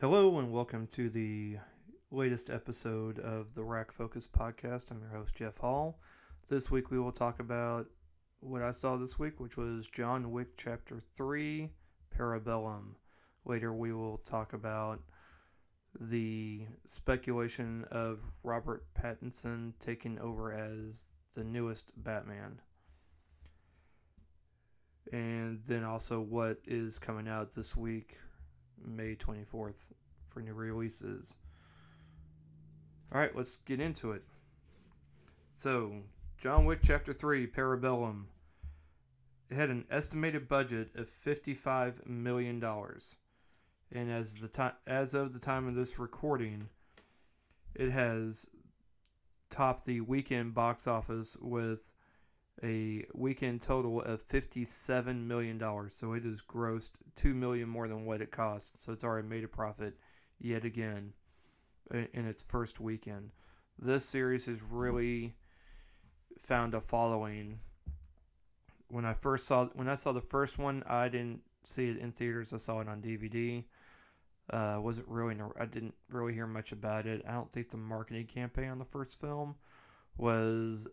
Hello and welcome to the latest episode of the Rack Focus podcast. I'm your host, Jeff Hall. This week we will talk about what I saw this week, which was John Wick Chapter 3 Parabellum. Later we will talk about the speculation of Robert Pattinson taking over as the newest Batman. And then also what is coming out this week May 24th for new releases. All right, let's get into it. So, John Wick Chapter 3 Parabellum. It had an estimated budget of $55 million. And as the time as of the time of this recording, it has topped the weekend box office with a weekend total of $57 million. So it has grossed 2 million more than what it cost. So it's already made a profit yet again in its first weekend. This series has really found a following. When I first saw when I saw the first one, I didn't see it in theaters. I saw it on DVD. Uh, wasn't really I didn't really hear much about it. I don't think the marketing campaign on the first film was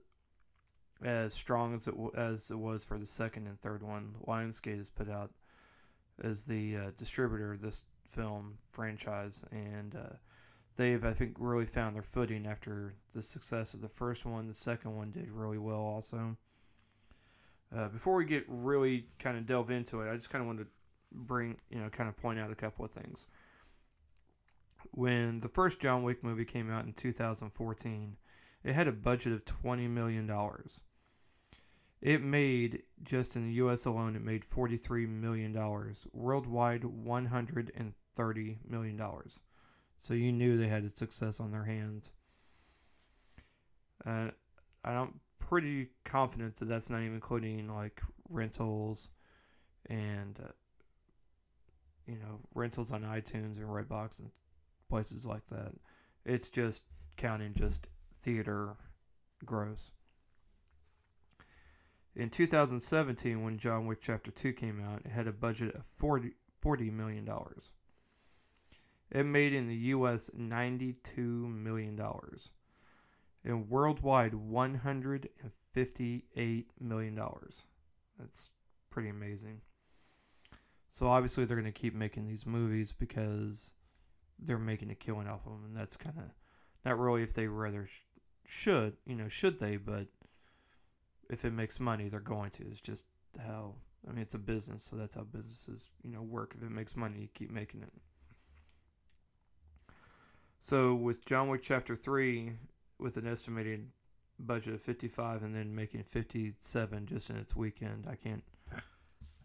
as strong as it as it was for the second and third one. Lionsgate has put out as the uh, distributor of this film franchise, and uh, they've I think really found their footing after the success of the first one. The second one did really well also. Uh, before we get really kind of delve into it, I just kind of wanted to bring you know kind of point out a couple of things. When the first John Wick movie came out in 2014, it had a budget of $20 million. It made just in the U.S. alone, it made forty-three million dollars. Worldwide, one hundred and thirty million dollars. So you knew they had a success on their hands. Uh, I'm pretty confident that that's not even including like rentals and uh, you know rentals on iTunes and Redbox and places like that. It's just counting just theater gross. In 2017, when John Wick Chapter 2 came out, it had a budget of 40, $40 million. It made in the US $92 million. And worldwide, $158 million. That's pretty amazing. So obviously they're going to keep making these movies because they're making a killing off of them, and that's kind of not really if they rather sh- should, you know, should they, but if it makes money, they're going to. It's just how I mean, it's a business, so that's how businesses you know work. If it makes money, you keep making it. So with John Wick Chapter Three, with an estimated budget of 55 and then making 57 just in its weekend, I can't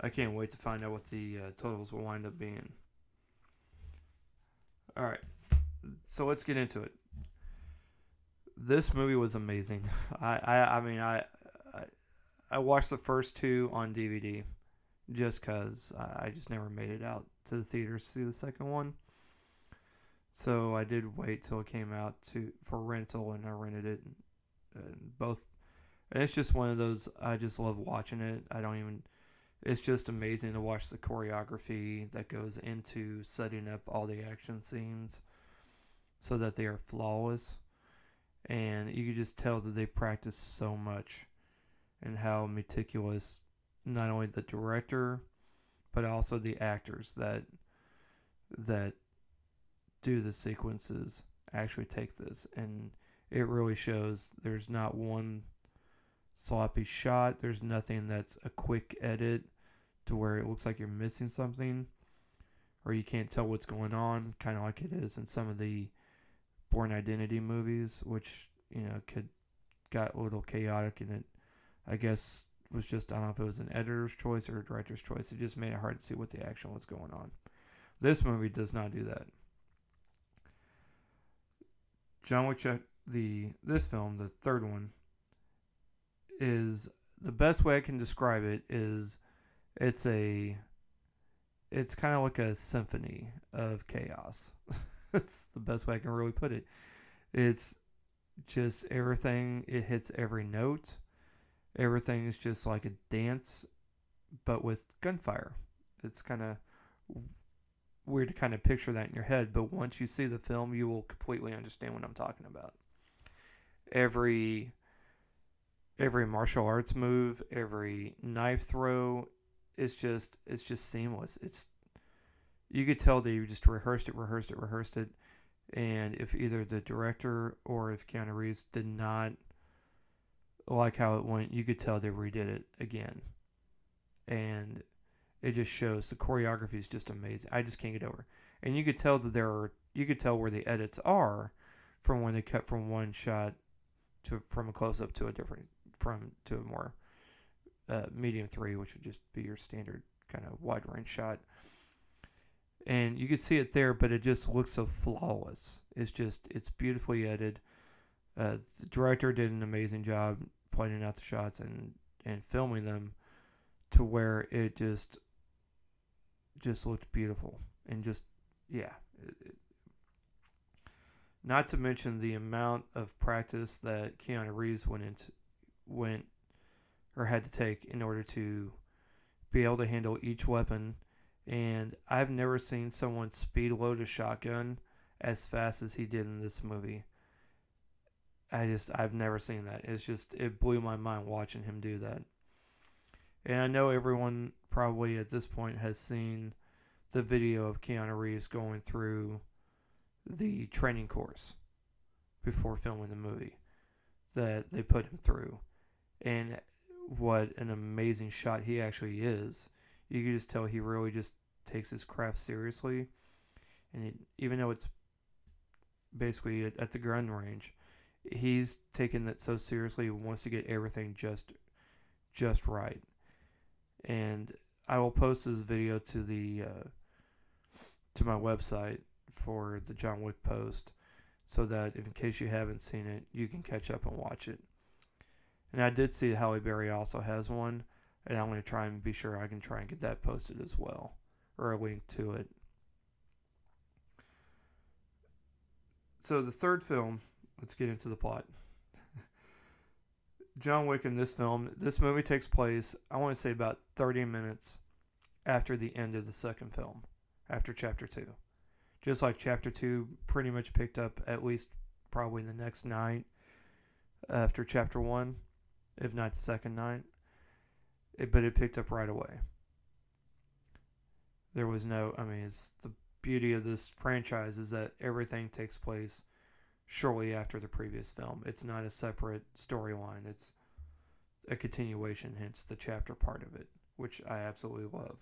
I can't wait to find out what the uh, totals will wind up being. All right, so let's get into it. This movie was amazing. I, I, I mean, I, I watched the first two on DVD just because I just never made it out to the theaters to see the second one. So I did wait till it came out to for rental, and I rented it. And both, and it's just one of those. I just love watching it. I don't even. It's just amazing to watch the choreography that goes into setting up all the action scenes, so that they are flawless, and you can just tell that they practice so much and how meticulous not only the director but also the actors that that do the sequences actually take this. And it really shows there's not one sloppy shot. There's nothing that's a quick edit to where it looks like you're missing something or you can't tell what's going on kind of like it is in some of the Bourne Identity movies which you know could got a little chaotic and it I guess was just I don't know if it was an editor's choice or a director's choice. It just made it hard to see what the action was going on. This movie does not do that. John Wick the this film, the third one, is the best way I can describe it is it's a it's kind of like a symphony of chaos. That's the best way I can really put it. It's just everything it hits every note everything is just like a dance, but with gunfire. It's kind of weird to kind of picture that in your head, but once you see the film, you will completely understand what I'm talking about. Every every martial arts move, every knife throw, it's just it's just seamless. It's you could tell they just rehearsed it, rehearsed it, rehearsed it, and if either the director or if Keanu Reeves did not like how it went, you could tell they redid it again, and it just shows the choreography is just amazing. I just can't get over, and you could tell that there are you could tell where the edits are from when they cut from one shot to from a close up to a different from to a more uh, medium three, which would just be your standard kind of wide range shot. And you can see it there, but it just looks so flawless. It's just it's beautifully edited. Uh, the director did an amazing job pointing out the shots and and filming them to where it just just looked beautiful and just yeah. It, it, not to mention the amount of practice that Keanu Reeves went into went or had to take in order to be able to handle each weapon. And I've never seen someone speed load a shotgun as fast as he did in this movie. I just I've never seen that. It's just it blew my mind watching him do that. And I know everyone probably at this point has seen the video of Keanu Reeves going through the training course before filming the movie that they put him through. And what an amazing shot he actually is. You can just tell he really just takes his craft seriously. And even though it's basically at the gun range, he's taken it so seriously and wants to get everything just just right. And I will post this video to the uh, to my website for the John Wick post so that in case you haven't seen it, you can catch up and watch it. And I did see Halle Berry also has one, and I'm going to try and be sure I can try and get that posted as well, or a link to it. So the third film, let's get into the plot. John Wick in this film, this movie takes place, I want to say about 30 minutes after the end of the second film, after chapter 2. Just like chapter 2 pretty much picked up at least probably the next night after chapter 1 if not the second night. It, but it picked up right away. There was no, I mean, it's the beauty of this franchise is that everything takes place shortly after the previous film. It's not a separate storyline, it's a continuation, hence the chapter part of it, which I absolutely love.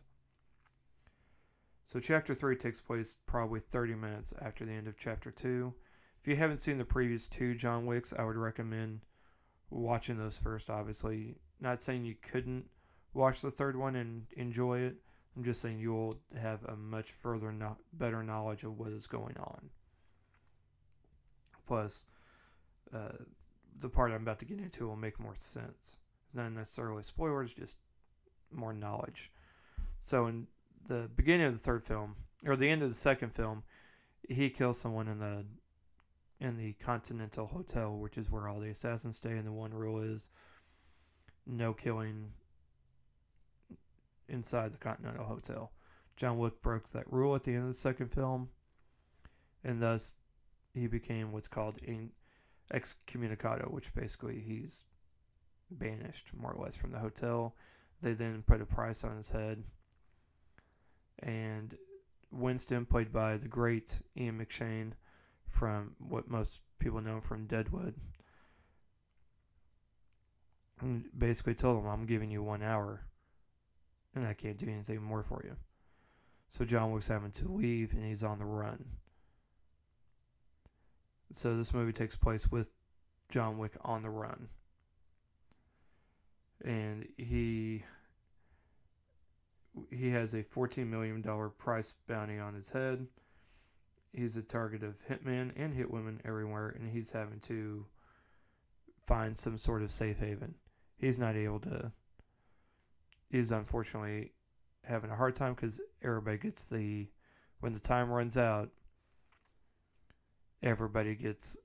So, chapter 3 takes place probably 30 minutes after the end of chapter 2. If you haven't seen the previous two John Wicks, I would recommend watching those first, obviously. Not saying you couldn't watch the third one and enjoy it. I'm just saying you'll have a much further, no- better knowledge of what is going on. Plus, uh, the part I'm about to get into will make more sense. Not necessarily spoilers, just more knowledge. So, in the beginning of the third film, or the end of the second film, he kills someone in the in the Continental Hotel, which is where all the assassins stay, and the one rule is no killing inside the Continental Hotel. John Wick broke that rule at the end of the second film, and thus he became what's called excommunicado, which basically he's banished more or less from the hotel. They then put a price on his head, and Winston, played by the great Ian McShane, from what most people know from Deadwood. Basically told him, I'm giving you one hour and I can't do anything more for you. So John Wick's having to leave and he's on the run. So this movie takes place with John Wick on the run. And he he has a 14 million dollar price bounty on his head he's a target of hitmen and hitwomen everywhere, and he's having to find some sort of safe haven. He's not able to. He's unfortunately having a hard time because everybody gets the when the time runs out. Everybody gets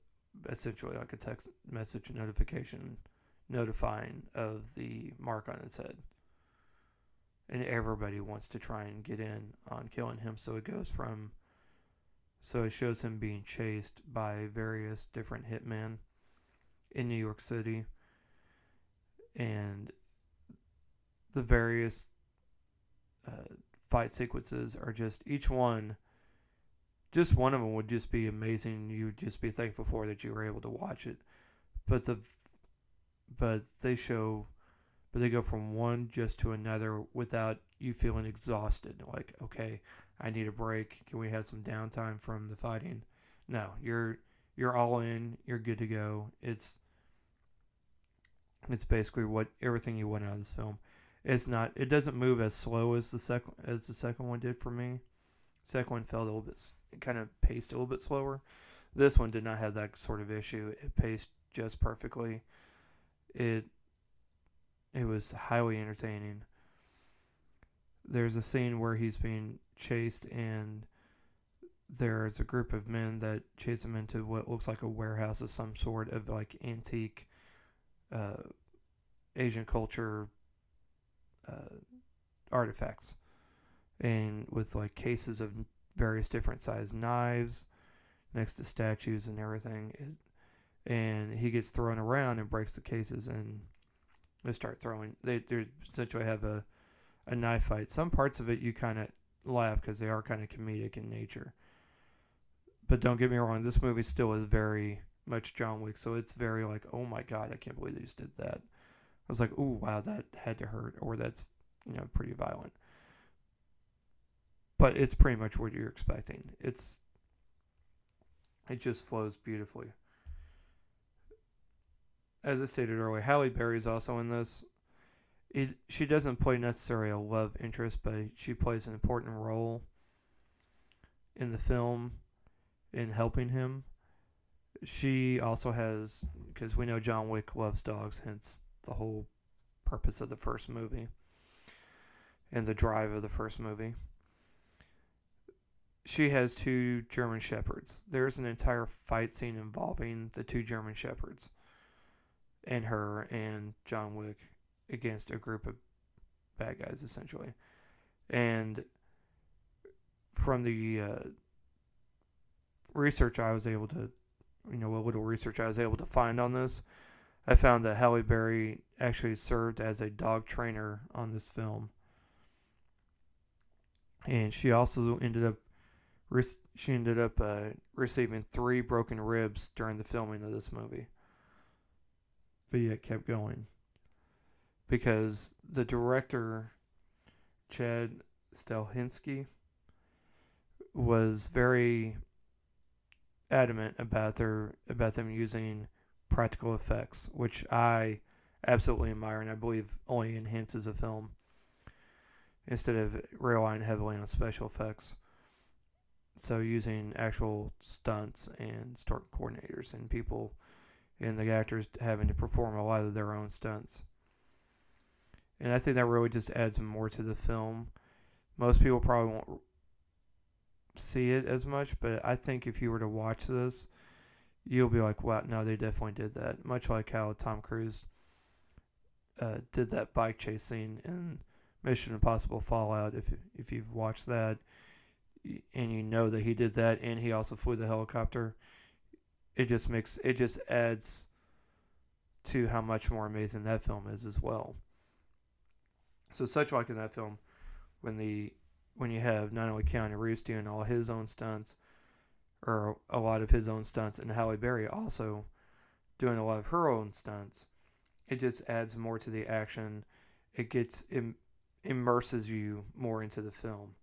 essentially like a text message notification notifying of the mark on his head. and everybody wants to try and get in on killing him. So it goes from, so it shows him being chased by various different hitmen in New York City, and the various uh, fight sequences are just each one. Just one of them would just be amazing. You'd just be thankful for that you were able to watch it, but the, but they show but they go from one just to another without you feeling exhausted. Like, okay, I need a break. Can we have some downtime from the fighting? No, you're you're all in. You're good to go. It's it's basically what everything you want out of this film. It's not. It doesn't move as slow as the second as the second one did for me. Second one felt a little bit. Kind of paced a little bit slower. This one did not have that sort of issue. It paced just perfectly. It it was highly entertaining. There's a scene where he's being chased and there's a group of men that chase him into what looks like a warehouse of some sort of like antique uh, Asian culture uh, artifacts, and with like cases of various different sized knives next to statues and everything. And he gets thrown around and breaks the cases and they start throwing. They they essentially have a a knife fight. Some parts of it you kind of laugh because they are kind of comedic in nature. But don't get me wrong, this movie still is very much John Wick, so it's very like, oh my god, I can't believe they just did that. I was like, oh wow, that had to hurt, or that's you know pretty violent. But it's pretty much what you're expecting. It's it just flows beautifully as I stated earlier, Halle Berry is also in this. It, she doesn't play necessarily a love interest, but she plays an important role in the film in helping him. She also has, because we know John Wick loves dogs, hence the whole purpose of the first movie and the drive of the first movie. She has two German Shepherds. There's an entire fight scene involving the two German Shepherds and her and John Wick against a group of bad guys, essentially. And from the uh, research I was able to, you know, what little research I was able to find on this, I found that Halle Berry actually served as a dog trainer on this film. And she also ended up she ended up uh, receiving three broken ribs during the filming of this movie but yet kept going because the director Chad Stahelski was very adamant about their about them using practical effects, which I absolutely admire and I believe only enhances a film instead of relying heavily on special effects. So using actual stunts and stunt coordinators and people and the actors having to perform a lot of their own stunts. And I think that really just adds more to the film. Most people probably won't see it as much, but I think if you were to watch this, you'll be like, wow, no, they definitely did that. Much like how Tom Cruise uh, did that bike chase scene in Mission Impossible Fallout. If if you've watched that, and you know that he did that, and he also flew the helicopter, it just makes it just adds to how much more amazing that film is as well. So such like in that film, when the when you have not only Keanu Reeves doing all his own stunts, or a lot of his own stunts, and Halle Berry also doing a lot of her own stunts, it just adds more to the action. It gets Im- immerses you more into the film,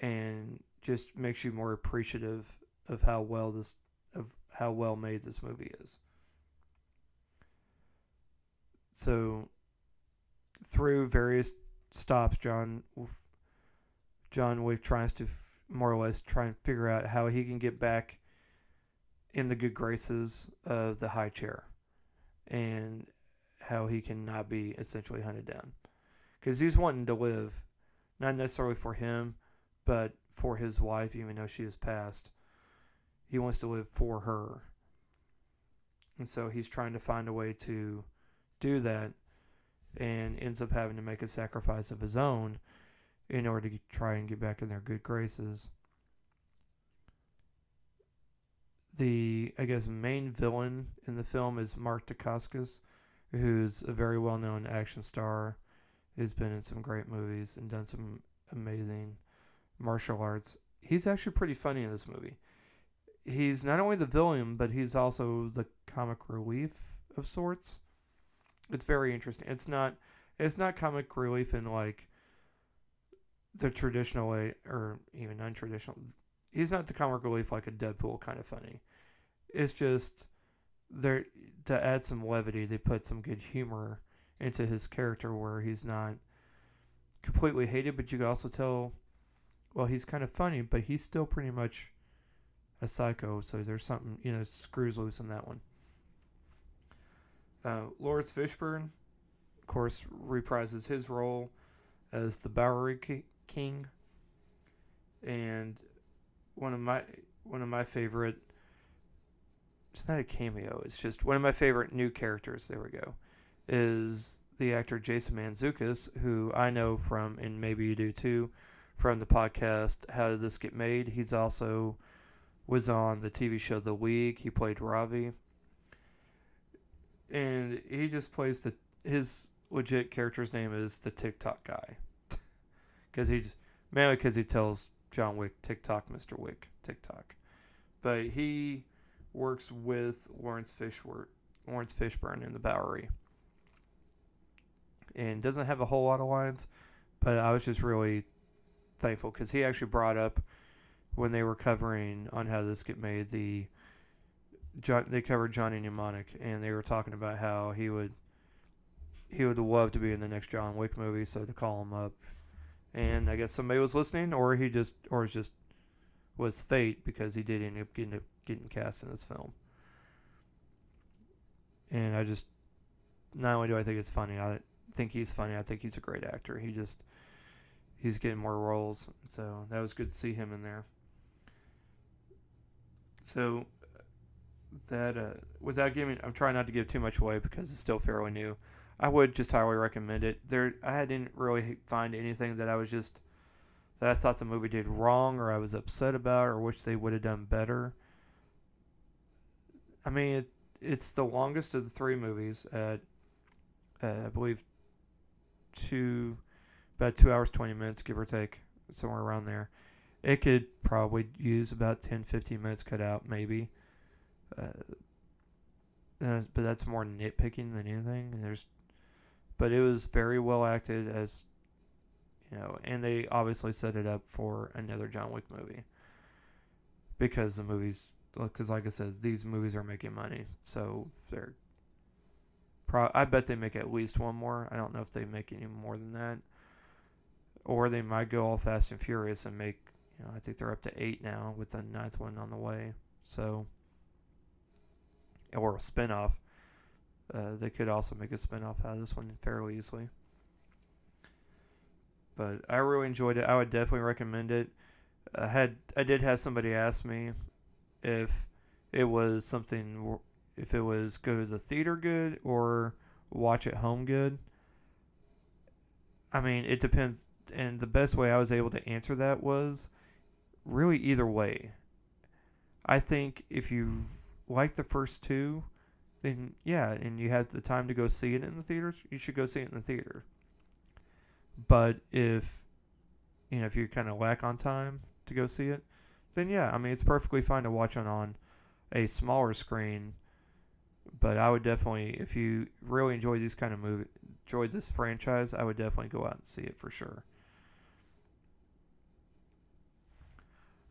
and just makes you more appreciative of how well this of how well made this movie is. So, through various stops, John John Wick tries to more or less try and figure out how he can get back in the good graces of the high chair, and how he can not be essentially hunted down, because he's wanting to live, not necessarily for him, but for his wife, even though she has passed he wants to live for her. And so he's trying to find a way to do that. and ends up having to make a sacrifice of his own in order to try and get back in their good graces. The I guess main villain in the film is Mark Dacascos, who's a very well-known action star. He's been in some great movies and done some amazing martial arts. He's actually pretty funny in this movie. He's not only the villain, but he's also the comic relief of sorts. It's very interesting. It's not it's not comic relief in like the traditional way or even untraditional. He's not the comic relief like a Deadpool kind of funny. It's just there to add some levity. They put some good humor into his character where he's not completely hated, but you can also tell. Well, he's kind of funny, but he's still pretty much a psycho. So there's something you know screws loose in that one. Uh, Laurence Fishburne, of course, reprises his role as the Bowery King, and one of my one of my favorite. It's not a cameo. It's just one of my favorite new characters. There we go. Is the actor Jason Mantzoukas, who I know from, and maybe you do too, from the podcast How Did This Get Made. He's also was on the TV show The League. He played Rafi and he just plays the his legit character's name is the TikTok guy, because he just mainly because he tells John Wick TikTok, Mister Wick TikTok, but he works with Laurence Fishburne, Laurence Fishburne in the Bowery, and doesn't have a whole lot of lines, but I was just really thankful because he actually brought up when they were covering on how this get made the John, they covered Johnny Mnemonic, and they were talking about how he would he would love to be in the next John Wick movie, so to call him up, and I guess somebody was listening, or he just or it just was fate because he did end up getting getting cast in this film. And I just not only do I think it's funny, I think he's funny. I think he's a great actor. He just he's getting more roles, so that was good to see him in there. So that uh, without giving, I'm trying not to give too much away because it's still fairly new. I would just highly recommend it. There, I didn't really find anything that I was just that I thought the movie did wrong or I was upset about or wish they would have done better. I mean, it, it's the longest of the three movies at, uh, I believe, two, about two hours, 20 minutes, give or take, somewhere around there. It could probably use about 10, 15 minutes cut out, maybe. Uh, uh, but that's more nitpicking than anything. There's, but it was very well acted as, you know, and they obviously set it up for another John Wick movie. Because the movies, because like I said, these movies are making money, so they're. Pro- I bet they make at least one more. I don't know if they make any more than that, or they might go all Fast and Furious and make. You know, I think they're up to eight now with the ninth one on the way. So or a spinoff. Uh, they could also make a spinoff out of this one fairly easily. But I really enjoyed it. I would definitely recommend it. I had I did have somebody ask me if it was something if it was go to the theater good or watch at home good. I mean, it depends. And the best way I was able to answer that was really either way. I think if you like the first two, then yeah, and you have the time to go see it in the theaters, you should go see it in the theater. But if you know if you kind of lack on time to go see it, then yeah, I mean it's perfectly fine to watch it on a smaller screen. But I would definitely, if you really enjoy these kind of movie, enjoyed this franchise, I would definitely go out and see it for sure.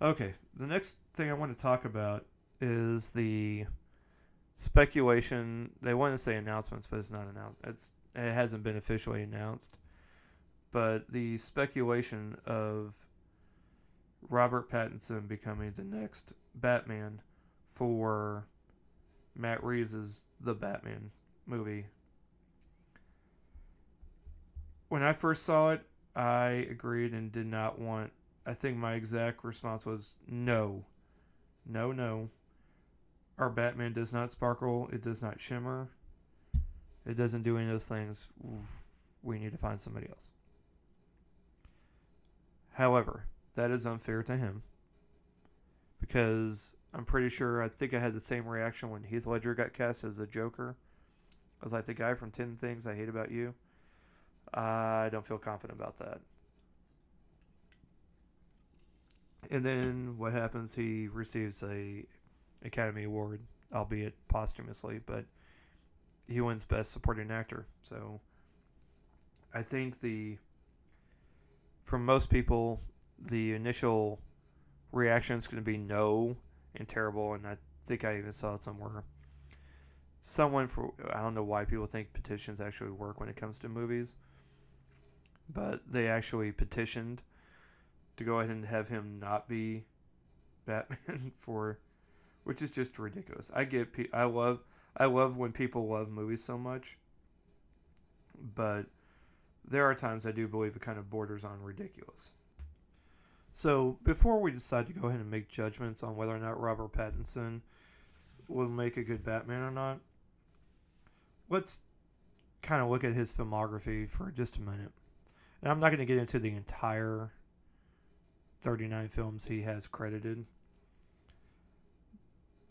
Okay, the next thing I want to talk about is the speculation. They want to say announcements, but it's not announced. It's it hasn't been officially announced. But the speculation of Robert Pattinson becoming the next Batman for Matt Reeves' The Batman movie. When I first saw it, I agreed and did not want. I think my exact response was no. No, no. Our Batman does not sparkle. It does not shimmer. It doesn't do any of those things we need to find somebody else. However, that is unfair to him because I'm pretty sure I think I had the same reaction when Heath Ledger got cast as the Joker. I was like the guy from 10 Things I Hate About You. I don't feel confident about that. And then what happens? He receives a Academy Award, albeit posthumously, but he wins Best Supporting Actor. So I think the from most people, the initial reaction is going to be no and terrible, and I think I even saw it somewhere. Someone for I don't know why people think petitions actually work when it comes to movies, but they actually petitioned to go ahead and have him not be Batman for, which is just ridiculous. I get I love I love when people love movies so much, but there are times I do believe it kind of borders on ridiculous. So before we decide to go ahead and make judgments on whether or not Robert Pattinson will make a good Batman or not, let's kind of look at his filmography for just a minute. And I'm not going to get into the entire 39 films he has credited.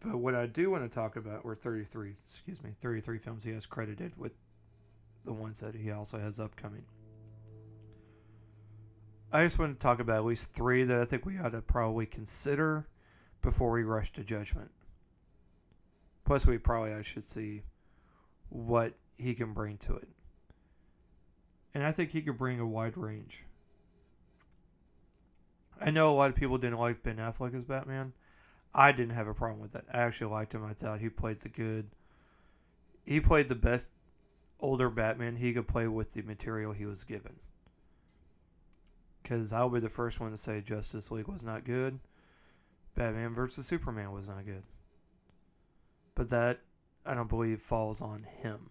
But what I do want to talk about, or 33, excuse me, 33 films he has credited with the ones that he also has upcoming. I just want to talk about at least three that I think we ought to probably consider before we rush to judgment. Plus, we probably I should see what he can bring to it. And I think he could bring a wide range. I know a lot of people didn't like Ben Affleck as Batman. I didn't have a problem with that. I actually liked him. I thought he played the good. He played the best older Batman he could play with the material he was given. Because I'll be the first one to say Justice League was not good. Batman versus Superman was not good. But that, I don't believe, falls on him.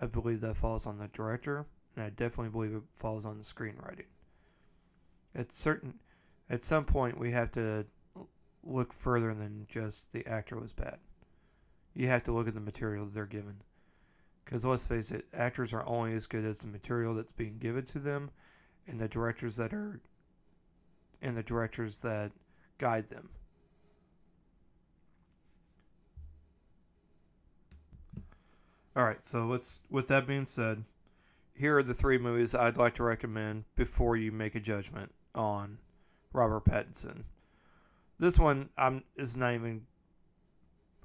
I believe that falls on the director, and I definitely believe it falls on the screenwriting. It's certain at some point we have to look further than just the actor was bad. You have to look at the materials they're given. Because let's face it, actors are only as good as the material that's being given to them, and the directors that are, and the directors that guide them. All right, so let's. With that being said, here are the three movies I'd like to recommend before you make a judgment on Robert Pattinson. This one I'm is not even.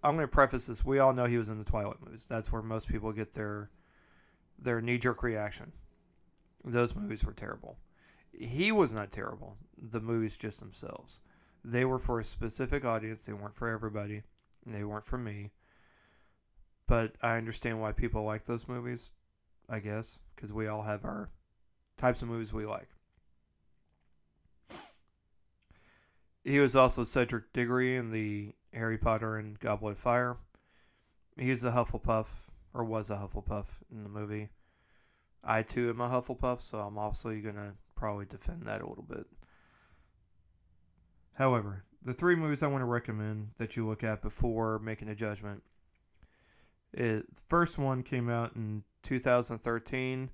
I'm going to preface this. We all know he was in the Twilight movies. That's where most people get their their knee jerk reaction. Those movies were terrible. He was not terrible. The movies just themselves. They were for a specific audience. They weren't for everybody. they weren't for me. But I understand why people like those movies. I guess because we all have our types of movies we like. He was also Cedric Diggory in the Harry Potter and Goblet of Fire. He's a Hufflepuff, or was a Hufflepuff in the movie. I too am a Hufflepuff, so I'm also to probably defend that a little bit. However, the three movies I want to recommend that you look at before making a judgment. It, the first one came out in 2013.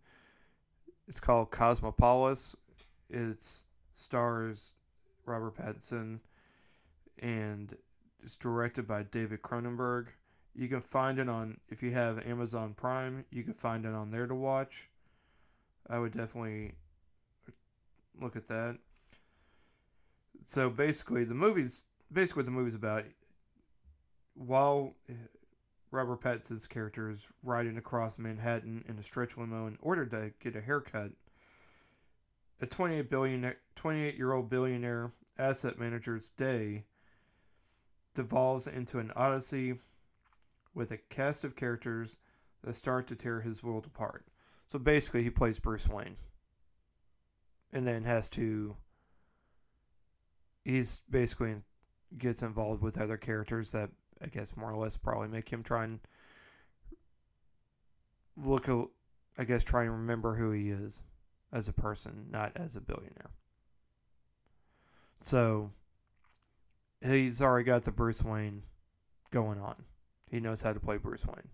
It's called Cosmopolis. It stars Robert Pattinson, and it's directed by David Cronenberg. You can find it on if you have Amazon Prime. You can find it on there to watch. I would definitely look at that. So basically, the movie's basically what the movie's about. While Robert Pattinson's character is riding across Manhattan in a stretch limo in order to get a haircut, a 28 billion 28 year old billionaire asset manager's day devolves into an odyssey with a cast of characters that start to tear his world apart. So basically, he plays Bruce Wayne. And then has to. He's basically gets involved with other characters that I guess more or less probably make him try and look, I guess, try and remember who he is as a person, not as a billionaire. So he's already got the Bruce Wayne going on. He knows how to play Bruce Wayne.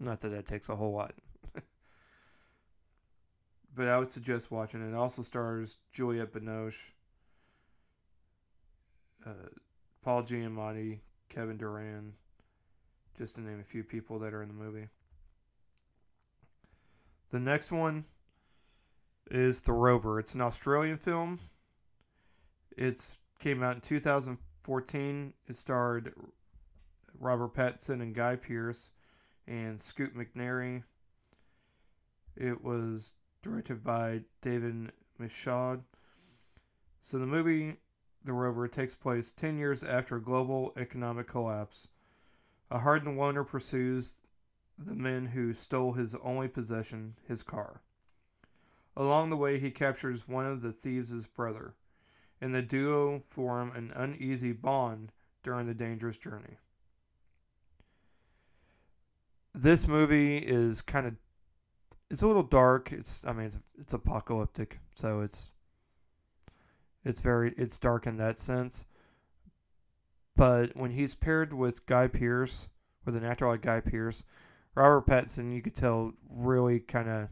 Not that that takes a whole lot. but I would suggest watching it. It also stars Juliette Binoche, uh, Paul Giamatti, Kevin Durand, just to name a few people that are in the movie. The next one is The Rover. It's an Australian film. It's came out in 2014. It starred Robert Pattinson and Guy Pearce and Scoot McNairy. It was directed by David Michôd. So the movie The Rover takes place 10 years after a global economic collapse. A hardened loner pursues the men who stole his only possession, his car. Along the way, he captures one of the thieves' brother, and the duo form an uneasy bond during the dangerous journey. This movie is kind of it's a little dark. It's I mean it's it's apocalyptic, so it's it's very it's dark in that sense. But when he's paired with Guy Pearce, with an actor like Guy Pearce, Robert Pattinson, you could tell really kind of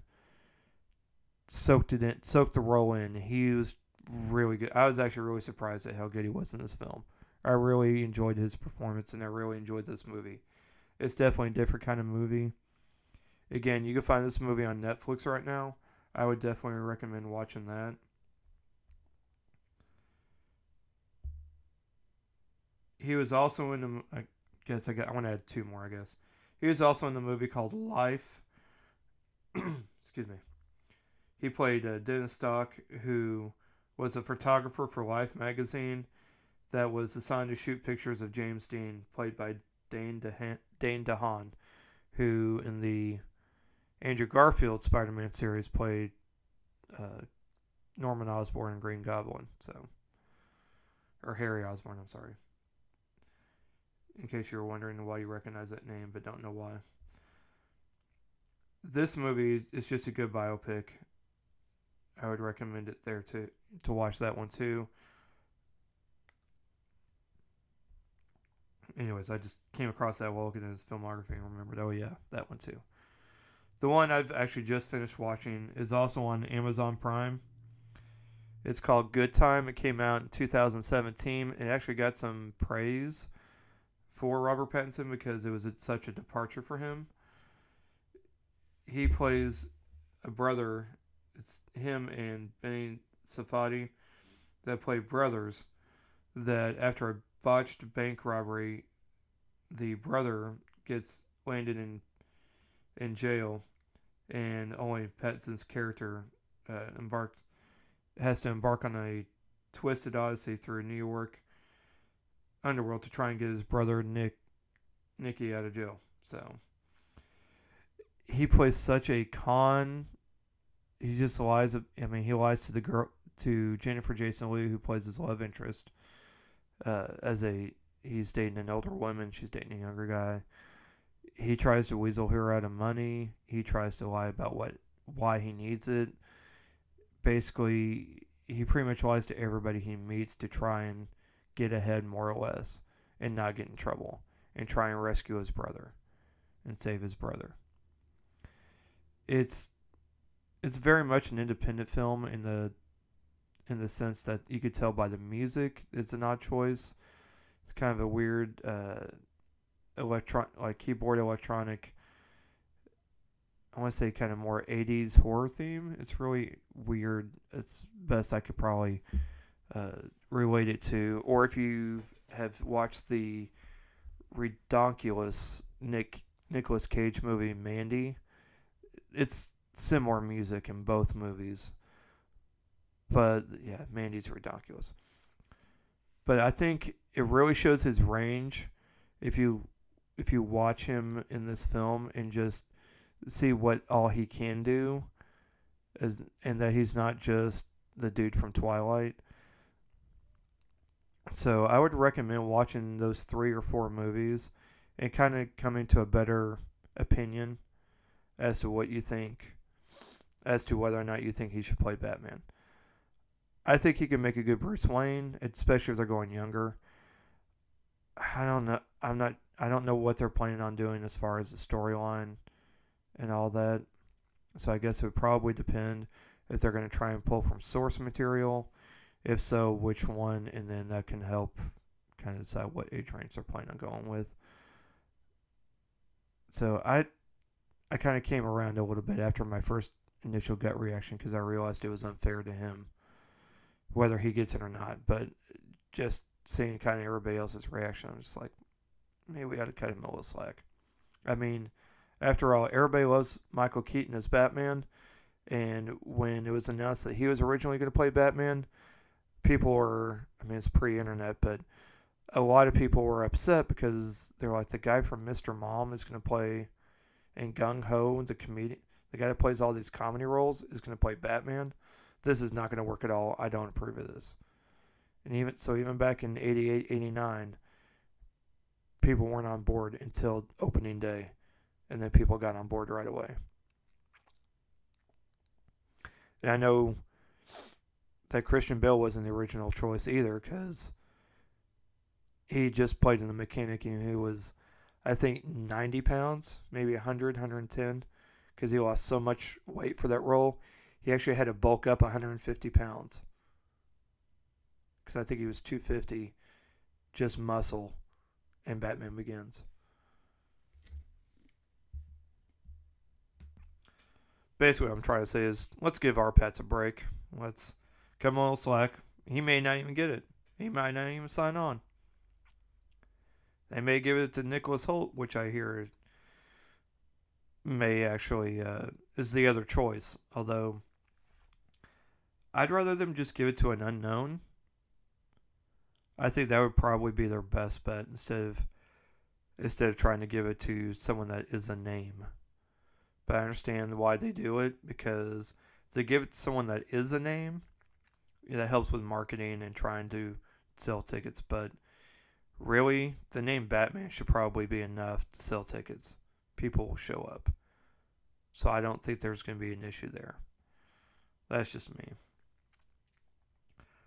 soaked it in, soaked the role in. He was really good. I was actually really surprised at how good he was in this film. I really enjoyed his performance, and I really enjoyed this movie. It's definitely a different kind of movie. Again, you can find this movie on Netflix right now. I would definitely recommend watching that. He was also in the. I guess I got. I want to add two more. I guess he was also in the movie called Life. Excuse me. He played uh, Dennis Stock, who was a photographer for Life magazine that was assigned to shoot pictures of James Dean, played by Dane DeHaan, Dane DeHaan who in the Andrew Garfield Spider-Man series played uh, Norman Osborn and Green Goblin. So, or Harry Osborn. I'm sorry. In case you were wondering why you recognize that name but don't know why. This movie is just a good biopic. I would recommend it there to to watch that one too. Anyways, I just came across that while looking at his filmography and remembered, oh yeah, that one too. The one I've actually just finished watching is also on Amazon Prime. It's called Good Time. It came out in 2017. It actually got some praise for Robert Pattinson because it was such a departure for him. He plays a brother. It's him and Benny Safdie that play brothers. That after a botched bank robbery, the brother gets landed in in jail, and only Pattinson's character uh, embarked has to embark on a twisted odyssey through New York underworld to try and get his brother Nick Nicky out of jail. So he plays such a con. He just lies. I mean, he lies to the girl to Jennifer Jason Leigh, who plays his love interest, uh, as a he's dating an older woman. She's dating a younger guy he tries to weasel her out of money. He tries to lie about what why he needs it. Basically, he pretty much lies to everybody he meets to try and get ahead more or less and not get in trouble and try and rescue his brother and save his brother. It's it's very much an independent film in the in the sense that you could tell by the music it's an odd choice. It's kind of a weird uh, electron like keyboard electronic I want to say kind of more 80s horror theme. It's really weird. It's best I could probably uh, relate it to. Or if you have watched the redonkulous Nick Nicolas Cage movie Mandy, it's similar music in both movies. But yeah, Mandy's ridiculous. But I think it really shows his range if you if you watch him in this film and just see what all he can do, as, and that he's not just the dude from Twilight. So I would recommend watching those three or four movies and kind of coming to a better opinion as to what you think, as to whether or not you think he should play Batman. I think he can make a good Bruce Wayne, especially if they're going younger. I don't know. I'm not I don't know what they're planning on doing as far as the storyline and all that. So I guess it would probably depend. if they're going to try and pull from source material. If so, which one? And then that can help kind of decide what age range they're planning on going with. So I I kind of came around a little bit after my first initial gut reaction because I realized it was unfair to him, whether he gets it or not. But just seeing kind of everybody else's reaction, I'm just like, maybe we got to cut him a little slack. I mean, after all, everybody loves Michael Keaton as Batman, and when it was announced that he was originally going to play Batman, people were, I mean, it's pre-internet, but a lot of people were upset because they're like, the guy from Mr. Mom is going to play in Gung Ho, the comedian, the guy that plays all these comedy roles, is going to play Batman. This is not going to work at all. I don't approve of this. And even so, even back in 88, 89, people weren't on board until opening day. And then people got on board right away. And I know that Christian Bale wasn't the original choice either because he just played in the mechanic and he was I think 90 pounds, maybe 100, 110, because he lost so much weight for that role. He actually had to bulk up 150 pounds. Because I think he was 250, just muscle, and Batman Begins. Basically, what I'm trying to say is let's give our pets a break. Let's come on slack. He may not even get it. He might not even sign on. They may give it to Nicholas Hoult, which I hear may actually uh, is the other choice. Although I'd rather them just give it to an unknown. I think that would probably be their best bet instead of instead of trying to give it to someone that is a name. But I understand why they do it because if they give it to someone that is a name, that helps with marketing and trying to sell tickets. But really, the name Batman should probably be enough to sell tickets. People will show up. So I don't think there's going to be an issue there. That's just me.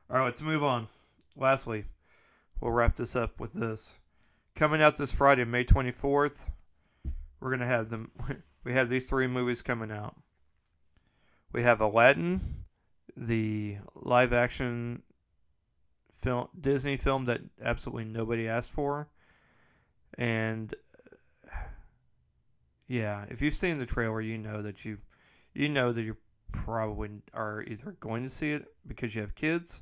All right, let's move on. Lastly, we'll wrap this up with this. Coming out this Friday, May 24th, we're going to have them. We have these three movies coming out. We have Aladdin, the live action film Disney film that absolutely nobody asked for. And yeah, if you've seen the trailer, you know that you you know that you probably are either going to see it because you have kids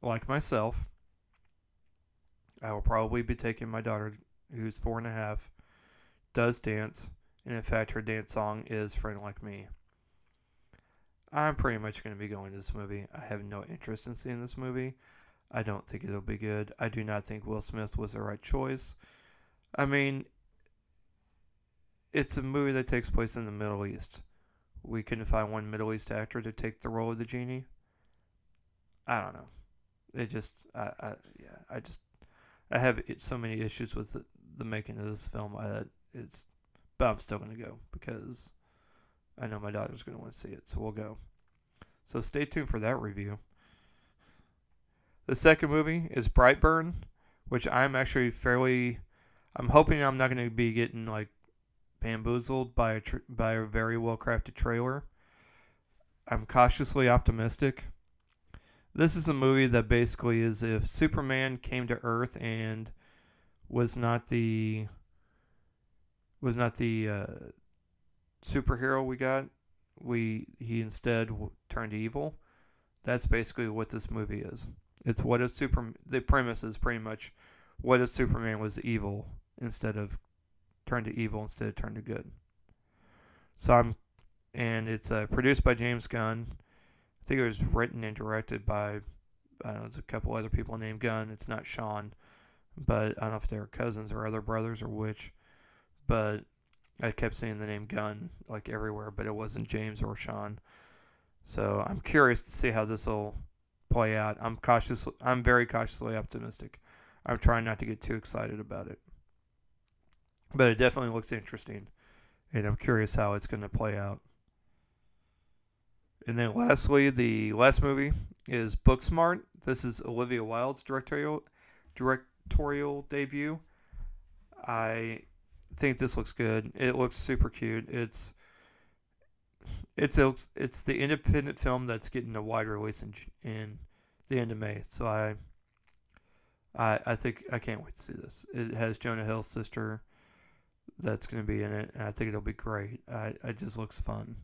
like myself. I will probably be taking my daughter who's four and a half, does dance, and in fact her dance song is Friend Like Me. I'm pretty much going to be going to this movie. I have no interest in seeing this movie. I don't think it'll be good. I do not think Will Smith was the right choice. I mean, it's a movie that takes place in the Middle East. We couldn't find one Middle East actor to take the role of the genie. I don't know. It just, I, I yeah, I just, I have so many issues with the, the making of this film. I, it's, but I'm still gonna go because I know my daughter's to want to see it, so we'll go. So stay tuned for that review. The second movie is Brightburn, which I'm actually fairly. I'm hoping I'm not going to be getting like bamboozled by a tr- by a very well crafted trailer. I'm cautiously optimistic. This is a movie that basically is if Superman came to Earth and was not the was not the uh, superhero we got, we he instead turned evil. That's basically what this movie is. It's what if super the premise is pretty much what if Superman was evil instead of turned to evil instead of turn to good. So I'm and it's uh, produced by James Gunn. I think it was written and directed by I don't know, there's a couple other people named Gunn. It's not Sean, but I don't know if they're cousins or other brothers or which. But I kept seeing the name Gunn like everywhere, but it wasn't James or Sean. So I'm curious to see how this will play out. I'm cautious. I'm very cautiously optimistic. I'm trying not to get too excited about it, but it definitely looks interesting, and I'm curious how it's going to play out. And then lastly, the last movie is Booksmart. This is Olivia Wilde's directorial directorial debut. I think this looks good. It looks super cute. It's it's a, it's the independent film that's getting a wide release in in the end of May. So I I I think I can't wait to see this. It has Jonah Hill's sister that's going to be in it, and I think it'll be great. I it just looks fun.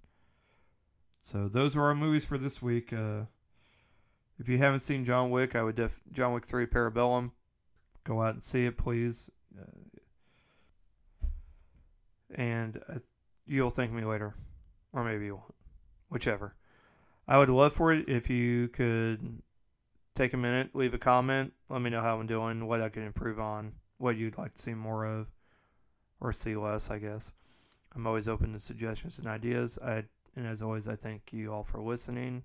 So those are our movies for this week. Uh, if you haven't seen John Wick, I would def John Wick Three Parabellum. Go out and see it, please. Uh, and uh, you'll thank me later, or maybe you won't, whichever. I would love for it if you could take a minute, leave a comment, let me know how I'm doing, what I can improve on, what you'd like to see more of, or see less, I guess. I'm always open to suggestions and ideas. I and as always, I thank you all for listening.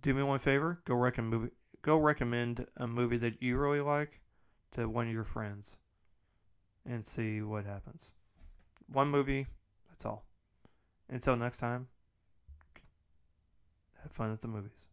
Do me one favor, go recommend movie, go recommend a movie that you really like to one of your friends, and see what happens. One movie, that's all. Until next time, have fun at the movies.